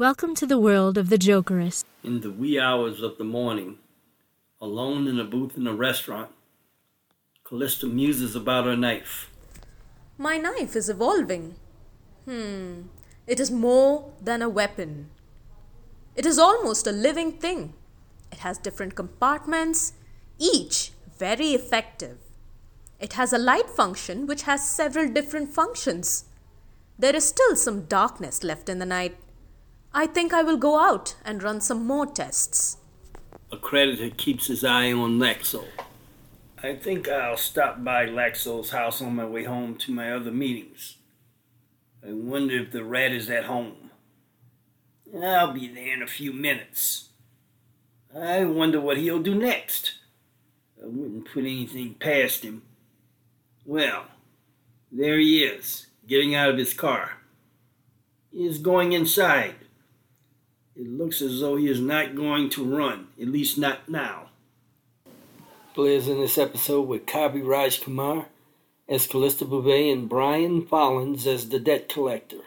Welcome to the world of the Jokeress. In the wee hours of the morning, alone in a booth in a restaurant, Calista muses about her knife. My knife is evolving. Hmm. It is more than a weapon. It is almost a living thing. It has different compartments, each very effective. It has a light function which has several different functions. There is still some darkness left in the night. I think I will go out and run some more tests. A creditor keeps his eye on Lakso. I think I'll stop by Lakso's house on my way home to my other meetings. I wonder if the rat is at home. I'll be there in a few minutes. I wonder what he'll do next. I wouldn't put anything past him. Well, there he is, getting out of his car. He is going inside. It looks as though he is not going to run, at least not now. Players in this episode with Kavi Rajkumar as Calista Bouvay and Bryan Follins as the debt collector.